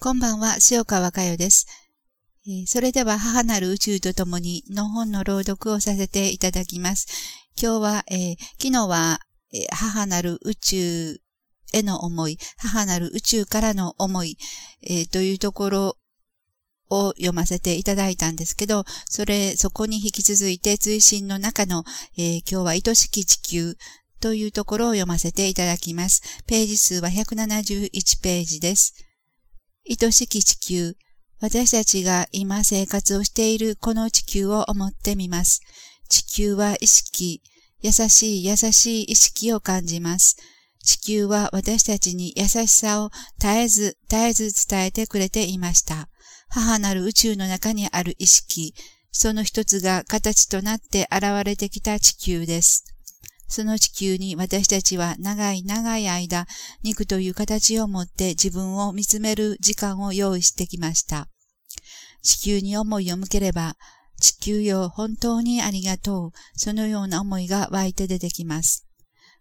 こんばんは、塩川佳代です。それでは、母なる宇宙と共にの本の朗読をさせていただきます。今日は、えー、昨日は、え、母なる宇宙への思い、母なる宇宙からの思い、えー、というところを読ませていただいたんですけど、それ、そこに引き続いて追伸の中の、え今日は愛しき地球というところを読ませていただきます。ページ数は171ページです。愛しき地球、私たちが今生活をしているこの地球を思ってみます。地球は意識、優しい優しい意識を感じます。地球は私たちに優しさを絶えず絶えず伝えてくれていました。母なる宇宙の中にある意識、その一つが形となって現れてきた地球です。その地球に私たちは長い長い間、肉という形を持って自分を見つめる時間を用意してきました。地球に思いを向ければ、地球よ本当にありがとう。そのような思いが湧いて出てきます。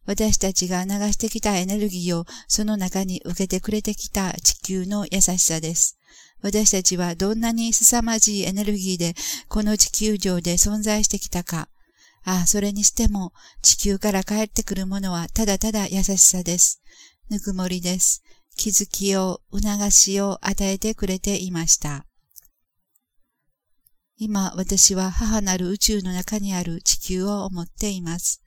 私たちが流してきたエネルギーをその中に受けてくれてきた地球の優しさです。私たちはどんなに凄まじいエネルギーでこの地球上で存在してきたか、ああ、それにしても、地球から帰ってくるものはただただ優しさです。ぬくもりです。気づきを、促しを与えてくれていました。今、私は母なる宇宙の中にある地球を思っています。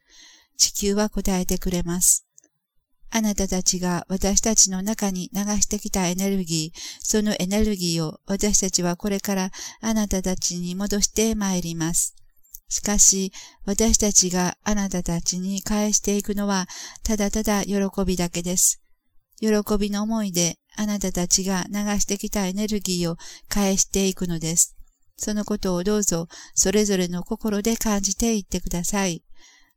地球は答えてくれます。あなたたちが私たちの中に流してきたエネルギー、そのエネルギーを私たちはこれからあなたたちに戻して参ります。しかし、私たちがあなたたちに返していくのは、ただただ喜びだけです。喜びの思いで、あなたたちが流してきたエネルギーを返していくのです。そのことをどうぞ、それぞれの心で感じていってください。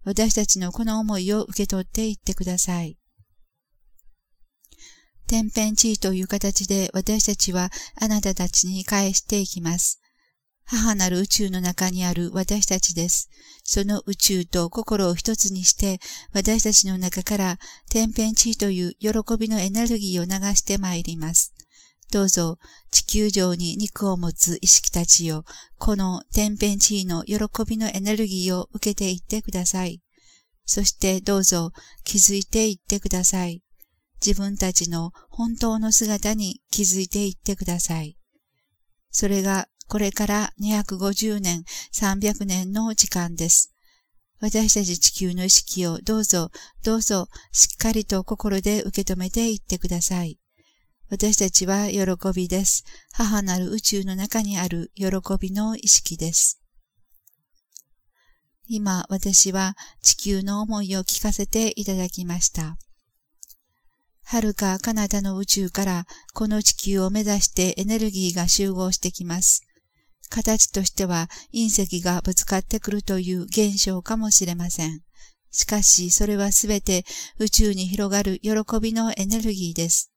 私たちのこの思いを受け取っていってください。天変地異という形で私たちはあなたたちに返していきます。母なる宇宙の中にある私たちです。その宇宙と心を一つにして、私たちの中から天変地異という喜びのエネルギーを流してまいります。どうぞ地球上に肉を持つ意識たちよ、この天変地異の喜びのエネルギーを受けていってください。そしてどうぞ気づいていってください。自分たちの本当の姿に気づいていってください。それがこれから250年、300年の時間です。私たち地球の意識をどうぞ、どうぞ、しっかりと心で受け止めていってください。私たちは喜びです。母なる宇宙の中にある喜びの意識です。今、私は地球の思いを聞かせていただきました。遥か彼方の宇宙からこの地球を目指してエネルギーが集合してきます。形としては隕石がぶつかってくるという現象かもしれません。しかし、それはすべて宇宙に広がる喜びのエネルギーです。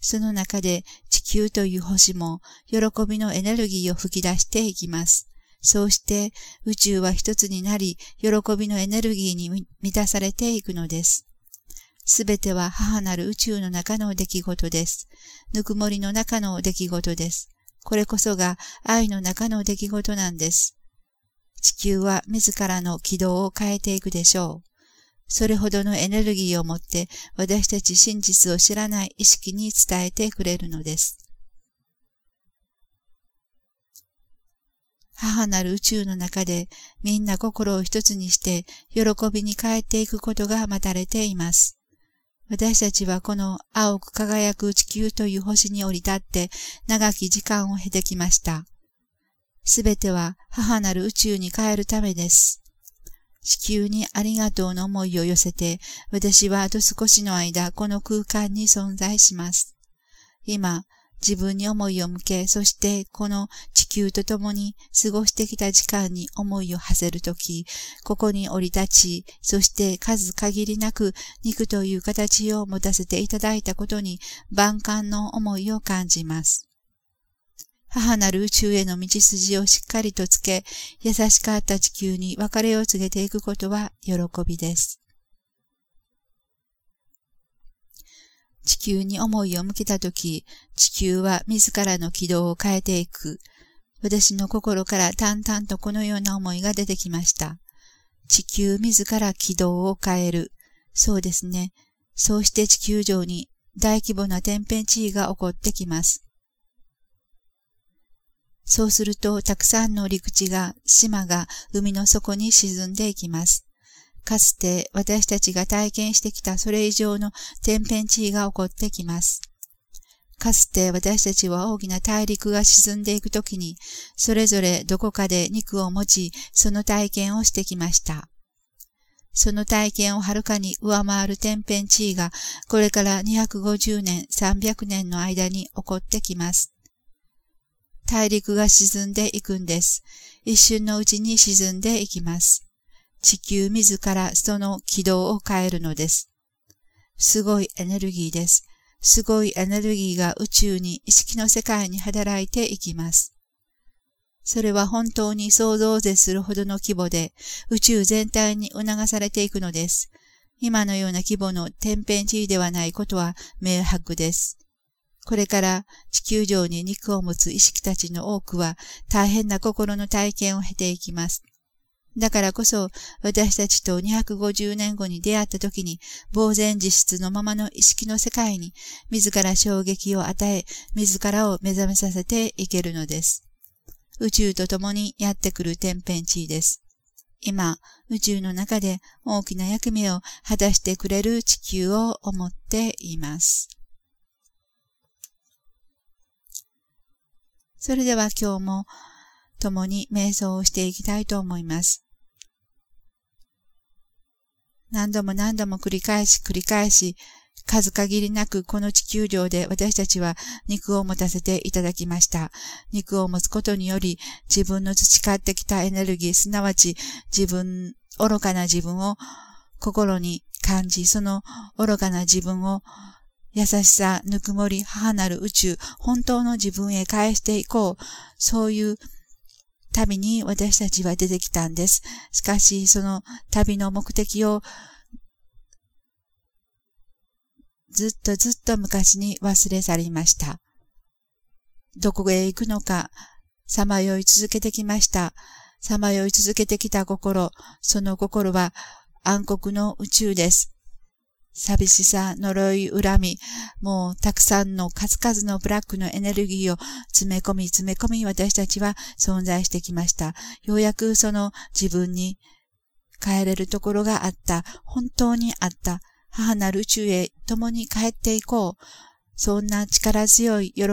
その中で地球という星も喜びのエネルギーを吹き出していきます。そうして宇宙は一つになり、喜びのエネルギーに満たされていくのです。すべては母なる宇宙の中の出来事です。ぬくもりの中の出来事です。これこそが愛の中の出来事なんです。地球は自らの軌道を変えていくでしょう。それほどのエネルギーを持って私たち真実を知らない意識に伝えてくれるのです。母なる宇宙の中でみんな心を一つにして喜びに変えていくことが待たれています。私たちはこの青く輝く地球という星に降り立って長き時間を経てきました。すべては母なる宇宙に帰るためです。地球にありがとうの思いを寄せて、私はあと少しの間この空間に存在します。今、自分に思いを向け、そしてこの地球と共に過ごしてきた時間に思いを馳せるとき、ここに降り立ち、そして数限りなく肉という形を持たせていただいたことに万感の思いを感じます。母なる宇宙への道筋をしっかりとつけ、優しかった地球に別れを告げていくことは喜びです。地球に思いを向けたとき、地球は自らの軌道を変えていく。私の心から淡々とこのような思いが出てきました。地球自ら軌道を変える。そうですね。そうして地球上に大規模な天変地異が起こってきます。そうすると、たくさんの陸地が、島が海の底に沈んでいきます。かつて私たちが体験してきたそれ以上の天変地異が起こってきます。かつて私たちは大きな大陸が沈んでいくときに、それぞれどこかで肉を持ち、その体験をしてきました。その体験をはるかに上回る天変地異が、これから250年、300年の間に起こってきます。大陸が沈んでいくんです。一瞬のうちに沈んでいきます。地球自らその軌道を変えるのです。すごいエネルギーです。すごいエネルギーが宇宙に意識の世界に働いていきます。それは本当に想像を絶するほどの規模で宇宙全体に促されていくのです。今のような規模の天変地異ではないことは明白です。これから地球上に肉を持つ意識たちの多くは大変な心の体験を経ていきます。だからこそ、私たちと250年後に出会った時に、呆然自失のままの意識の世界に、自ら衝撃を与え、自らを目覚めさせていけるのです。宇宙と共にやってくる天変地異です。今、宇宙の中で大きな役目を果たしてくれる地球を思っています。それでは今日も共に瞑想をしていきたいと思います。何度も何度も繰り返し繰り返し、数限りなくこの地球上で私たちは肉を持たせていただきました。肉を持つことにより自分の培ってきたエネルギー、すなわち自分、愚かな自分を心に感じ、その愚かな自分を優しさ、ぬくもり、母なる宇宙、本当の自分へ返していこう。そういう旅に私たちは出てきたんです。しかし、その旅の目的をずっとずっと昔に忘れ去りました。どこへ行くのか、さまよい続けてきました。さまよい続けてきた心、その心は暗黒の宇宙です。寂しさ、呪い、恨み、もうたくさんの数々のブラックのエネルギーを詰め込み詰め込み私たちは存在してきました。ようやくその自分に帰れるところがあった。本当にあった。母なる宇宙へ共に帰っていこう。そんな力強い喜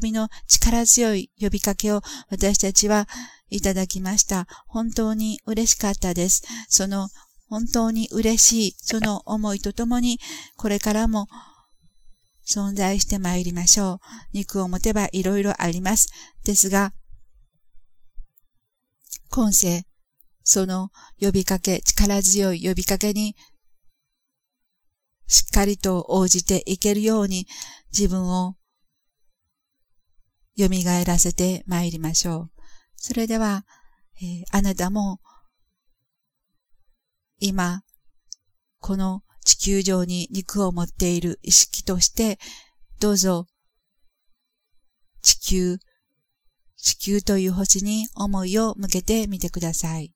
びの力強い呼びかけを私たちはいただきました。本当に嬉しかったです。その本当に嬉しい、その思いとともに、これからも存在して参りましょう。肉を持てばいろいろあります。ですが、今世、その呼びかけ、力強い呼びかけに、しっかりと応じていけるように自分を蘇らせて参りましょう。それでは、えー、あなたも今、この地球上に肉を持っている意識として、どうぞ、地球、地球という星に思いを向けてみてください。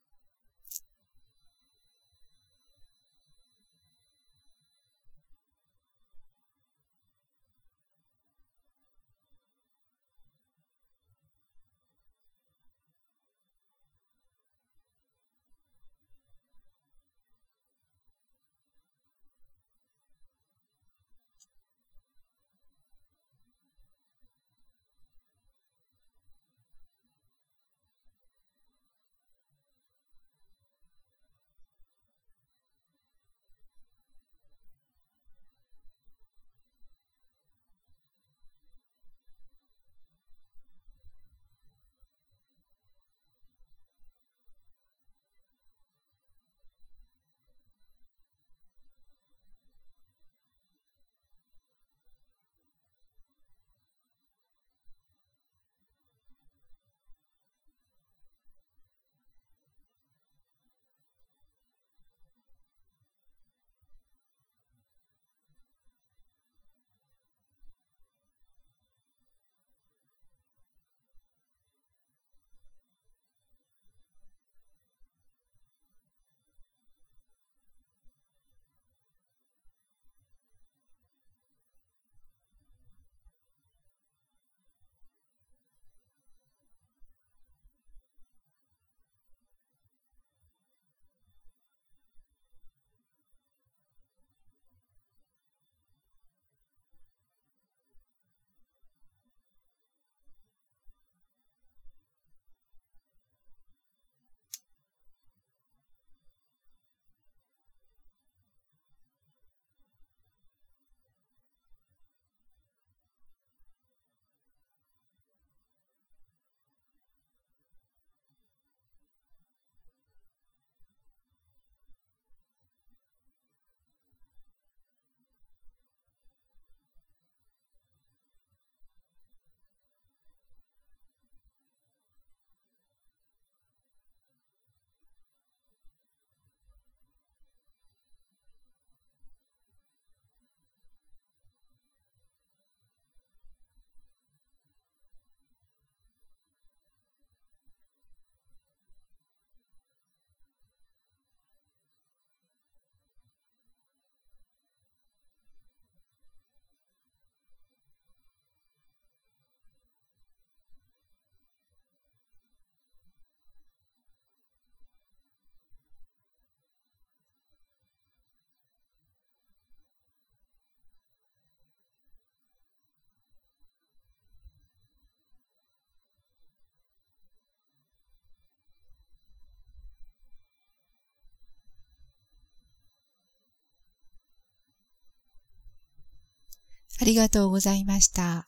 ありがとうございました。